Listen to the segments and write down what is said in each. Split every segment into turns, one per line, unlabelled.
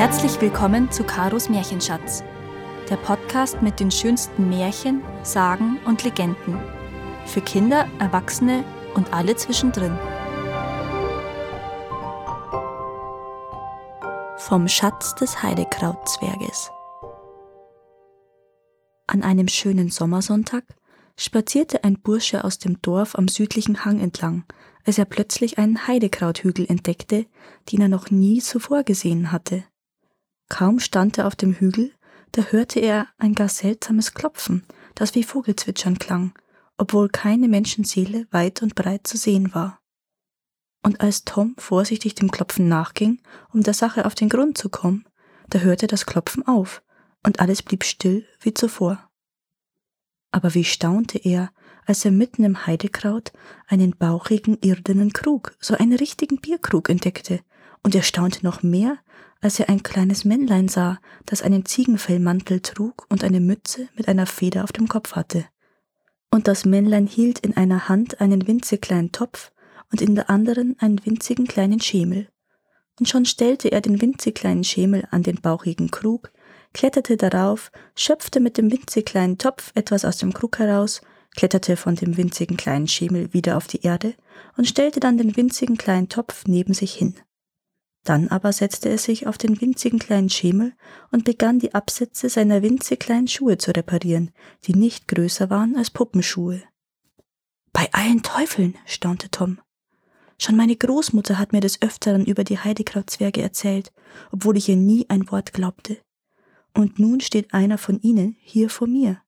Herzlich willkommen zu Karos Märchenschatz, der Podcast mit den schönsten Märchen, Sagen und Legenden. Für Kinder, Erwachsene und alle zwischendrin. Vom Schatz des Heidekrautzwerges. An einem schönen Sommersonntag spazierte ein Bursche aus dem Dorf am südlichen Hang entlang, als er plötzlich einen Heidekrauthügel entdeckte, den er noch nie zuvor gesehen hatte. Kaum stand er auf dem Hügel, da hörte er ein gar seltsames Klopfen, das wie Vogelzwitschern klang, obwohl keine Menschenseele weit und breit zu sehen war. Und als Tom vorsichtig dem Klopfen nachging, um der Sache auf den Grund zu kommen, da hörte das Klopfen auf, und alles blieb still wie zuvor. Aber wie staunte er, als er mitten im Heidekraut einen bauchigen irdenen Krug, so einen richtigen Bierkrug entdeckte, und er staunte noch mehr, als er ein kleines Männlein sah, das einen Ziegenfellmantel trug und eine Mütze mit einer Feder auf dem Kopf hatte. Und das Männlein hielt in einer Hand einen winzig kleinen Topf und in der anderen einen winzigen kleinen Schemel. Und schon stellte er den winzig kleinen Schemel an den bauchigen Krug, kletterte darauf, schöpfte mit dem winzig kleinen Topf etwas aus dem Krug heraus, kletterte von dem winzigen kleinen Schemel wieder auf die Erde und stellte dann den winzigen kleinen Topf neben sich hin. Dann aber setzte er sich auf den winzigen kleinen Schemel und begann die Absätze seiner winzig kleinen Schuhe zu reparieren, die nicht größer waren als Puppenschuhe. Bei allen Teufeln, staunte Tom. Schon meine Großmutter hat mir des Öfteren über die Heidekrautzwerge erzählt, obwohl ich ihr nie ein Wort glaubte. Und nun steht einer von ihnen hier vor mir.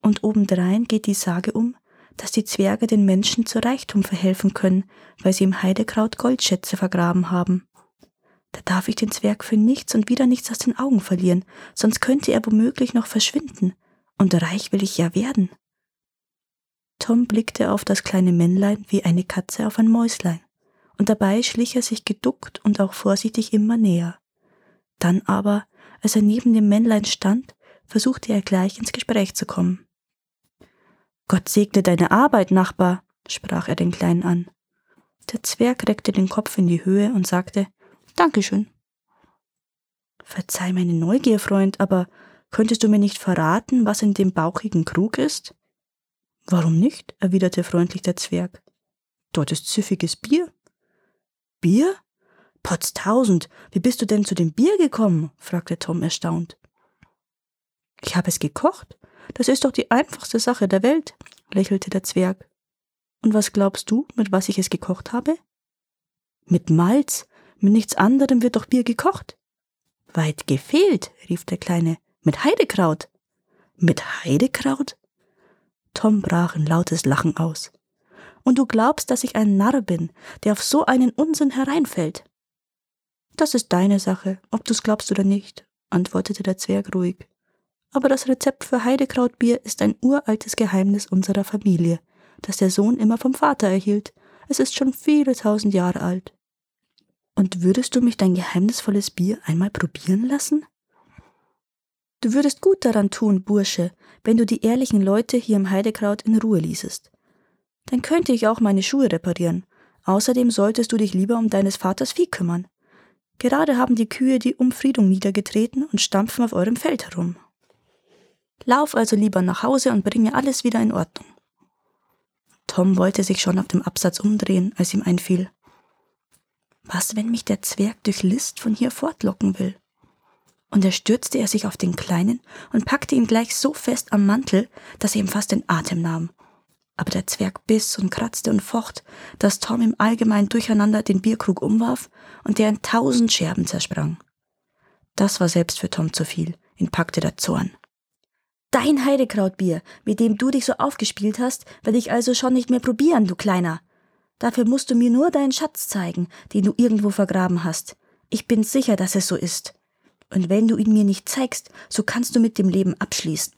Und obendrein geht die Sage um, dass die Zwerge den Menschen zu Reichtum verhelfen können, weil sie im Heidekraut Goldschätze vergraben haben. Da darf ich den Zwerg für nichts und wieder nichts aus den Augen verlieren, sonst könnte er womöglich noch verschwinden, und reich will ich ja werden. Tom blickte auf das kleine Männlein wie eine Katze auf ein Mäuslein, und dabei schlich er sich geduckt und auch vorsichtig immer näher. Dann aber, als er neben dem Männlein stand, versuchte er gleich ins Gespräch zu kommen. Gott segne deine Arbeit, Nachbar, sprach er den Kleinen an. Der Zwerg reckte den Kopf in die Höhe und sagte, Dankeschön. Verzeih meine Neugier, Freund, aber könntest du mir nicht verraten, was in dem bauchigen Krug ist? Warum nicht? erwiderte freundlich der Zwerg. Dort ist süffiges Bier. Bier? Potztausend, wie bist du denn zu dem Bier gekommen? fragte Tom erstaunt. Ich habe es gekocht. Das ist doch die einfachste Sache der Welt, lächelte der Zwerg. Und was glaubst du, mit was ich es gekocht habe? Mit Malz, mit nichts anderem wird doch Bier gekocht. Weit gefehlt, rief der Kleine. Mit Heidekraut. Mit Heidekraut? Tom brach in lautes Lachen aus. Und du glaubst, dass ich ein Narr bin, der auf so einen Unsinn hereinfällt? Das ist deine Sache, ob du's glaubst oder nicht, antwortete der Zwerg ruhig. Aber das Rezept für Heidekrautbier ist ein uraltes Geheimnis unserer Familie, das der Sohn immer vom Vater erhielt. Es ist schon viele tausend Jahre alt. Und würdest du mich dein geheimnisvolles Bier einmal probieren lassen? Du würdest gut daran tun, Bursche, wenn du die ehrlichen Leute hier im Heidekraut in Ruhe ließest. Dann könnte ich auch meine Schuhe reparieren. Außerdem solltest du dich lieber um deines Vaters Vieh kümmern. Gerade haben die Kühe die Umfriedung niedergetreten und stampfen auf eurem Feld herum. Lauf also lieber nach Hause und bringe alles wieder in Ordnung. Tom wollte sich schon auf dem Absatz umdrehen, als ihm einfiel. Was, wenn mich der Zwerg durch List von hier fortlocken will? Und er stürzte er sich auf den Kleinen und packte ihn gleich so fest am Mantel, dass er ihm fast den Atem nahm. Aber der Zwerg biss und kratzte und focht, dass Tom im allgemeinen Durcheinander den Bierkrug umwarf und der in tausend Scherben zersprang. Das war selbst für Tom zu viel. Ihn packte der Zorn. Dein Heidekrautbier, mit dem du dich so aufgespielt hast, werde ich also schon nicht mehr probieren, du Kleiner. Dafür musst du mir nur deinen Schatz zeigen, den du irgendwo vergraben hast. Ich bin sicher, dass es so ist. Und wenn du ihn mir nicht zeigst, so kannst du mit dem Leben abschließen.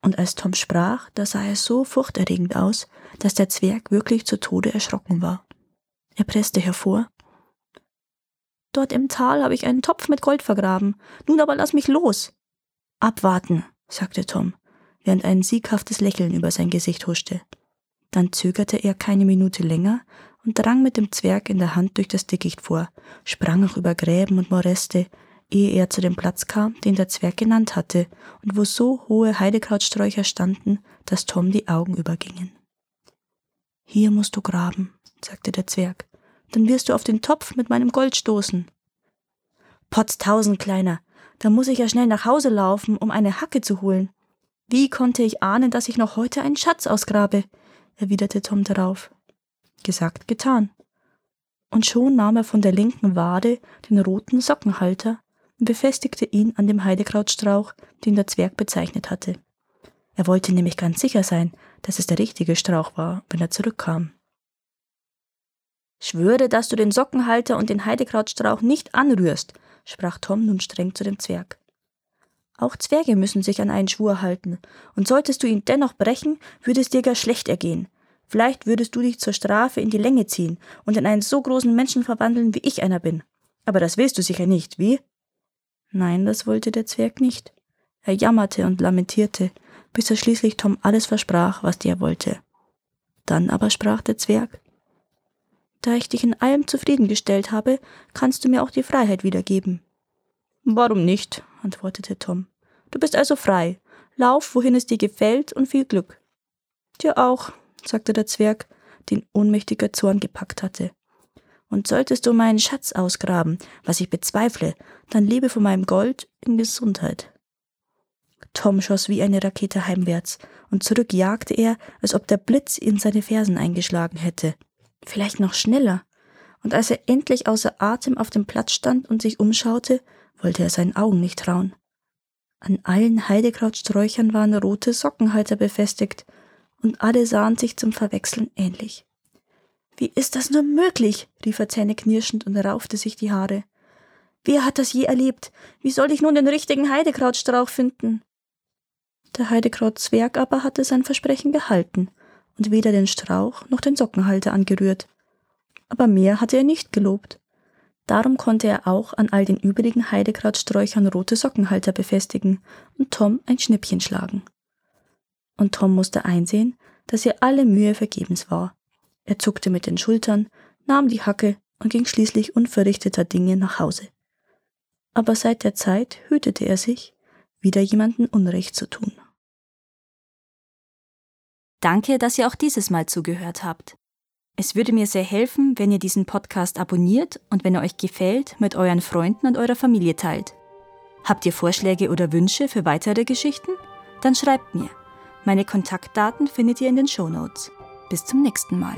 Und als Tom sprach, da sah er so furchterregend aus, dass der Zwerg wirklich zu Tode erschrocken war. Er presste hervor. Dort im Tal habe ich einen Topf mit Gold vergraben. Nun aber lass mich los. Abwarten, sagte Tom, während ein sieghaftes Lächeln über sein Gesicht huschte. Dann zögerte er keine Minute länger und drang mit dem Zwerg in der Hand durch das Dickicht vor, sprang auch über Gräben und Moräste, ehe er zu dem Platz kam, den der Zwerg genannt hatte, und wo so hohe Heidekrautsträucher standen, dass Tom die Augen übergingen. Hier musst du graben, sagte der Zwerg, dann wirst du auf den Topf mit meinem Gold stoßen. Potztausend, Kleiner, da muss ich ja schnell nach Hause laufen, um eine Hacke zu holen. Wie konnte ich ahnen, dass ich noch heute einen Schatz ausgrabe? Erwiderte Tom darauf. Gesagt, getan. Und schon nahm er von der linken Wade den roten Sockenhalter und befestigte ihn an dem Heidekrautstrauch, den der Zwerg bezeichnet hatte. Er wollte nämlich ganz sicher sein, dass es der richtige Strauch war, wenn er zurückkam. Schwöre, dass du den Sockenhalter und den Heidekrautstrauch nicht anrührst, sprach Tom nun streng zu dem Zwerg. Auch Zwerge müssen sich an einen Schwur halten, und solltest du ihn dennoch brechen, würde es dir gar schlecht ergehen. Vielleicht würdest du dich zur Strafe in die Länge ziehen und in einen so großen Menschen verwandeln, wie ich einer bin. Aber das willst du sicher nicht, wie? Nein, das wollte der Zwerg nicht. Er jammerte und lamentierte, bis er schließlich Tom alles versprach, was der wollte. Dann aber sprach der Zwerg Da ich dich in allem zufriedengestellt habe, kannst du mir auch die Freiheit wiedergeben. Warum nicht? antwortete Tom. Du bist also frei. Lauf, wohin es dir gefällt, und viel Glück. Dir auch, sagte der Zwerg, den ohnmächtiger Zorn gepackt hatte. Und solltest du meinen Schatz ausgraben, was ich bezweifle, dann lebe von meinem Gold in Gesundheit. Tom schoss wie eine Rakete heimwärts, und zurück jagte er, als ob der Blitz in seine Fersen eingeschlagen hätte. Vielleicht noch schneller. Und als er endlich außer Atem auf dem Platz stand und sich umschaute, wollte er seinen Augen nicht trauen. An allen Heidekrautsträuchern waren rote Sockenhalter befestigt, und alle sahen sich zum Verwechseln ähnlich. Wie ist das nur möglich? rief er zähneknirschend und raufte sich die Haare. Wer hat das je erlebt? Wie soll ich nun den richtigen Heidekrautstrauch finden? Der Heidekrautzwerg aber hatte sein Versprechen gehalten und weder den Strauch noch den Sockenhalter angerührt. Aber mehr hatte er nicht gelobt. Darum konnte er auch an all den übrigen Heidekrautsträuchern rote Sockenhalter befestigen und Tom ein Schnippchen schlagen. Und Tom musste einsehen, dass ihr alle Mühe vergebens war. Er zuckte mit den Schultern, nahm die Hacke und ging schließlich unverrichteter Dinge nach Hause. Aber seit der Zeit hütete er sich, wieder jemanden Unrecht zu tun.
Danke, dass ihr auch dieses Mal zugehört habt. Es würde mir sehr helfen, wenn ihr diesen Podcast abonniert und wenn er euch gefällt, mit euren Freunden und eurer Familie teilt. Habt ihr Vorschläge oder Wünsche für weitere Geschichten? Dann schreibt mir. Meine Kontaktdaten findet ihr in den Show Notes. Bis zum nächsten Mal.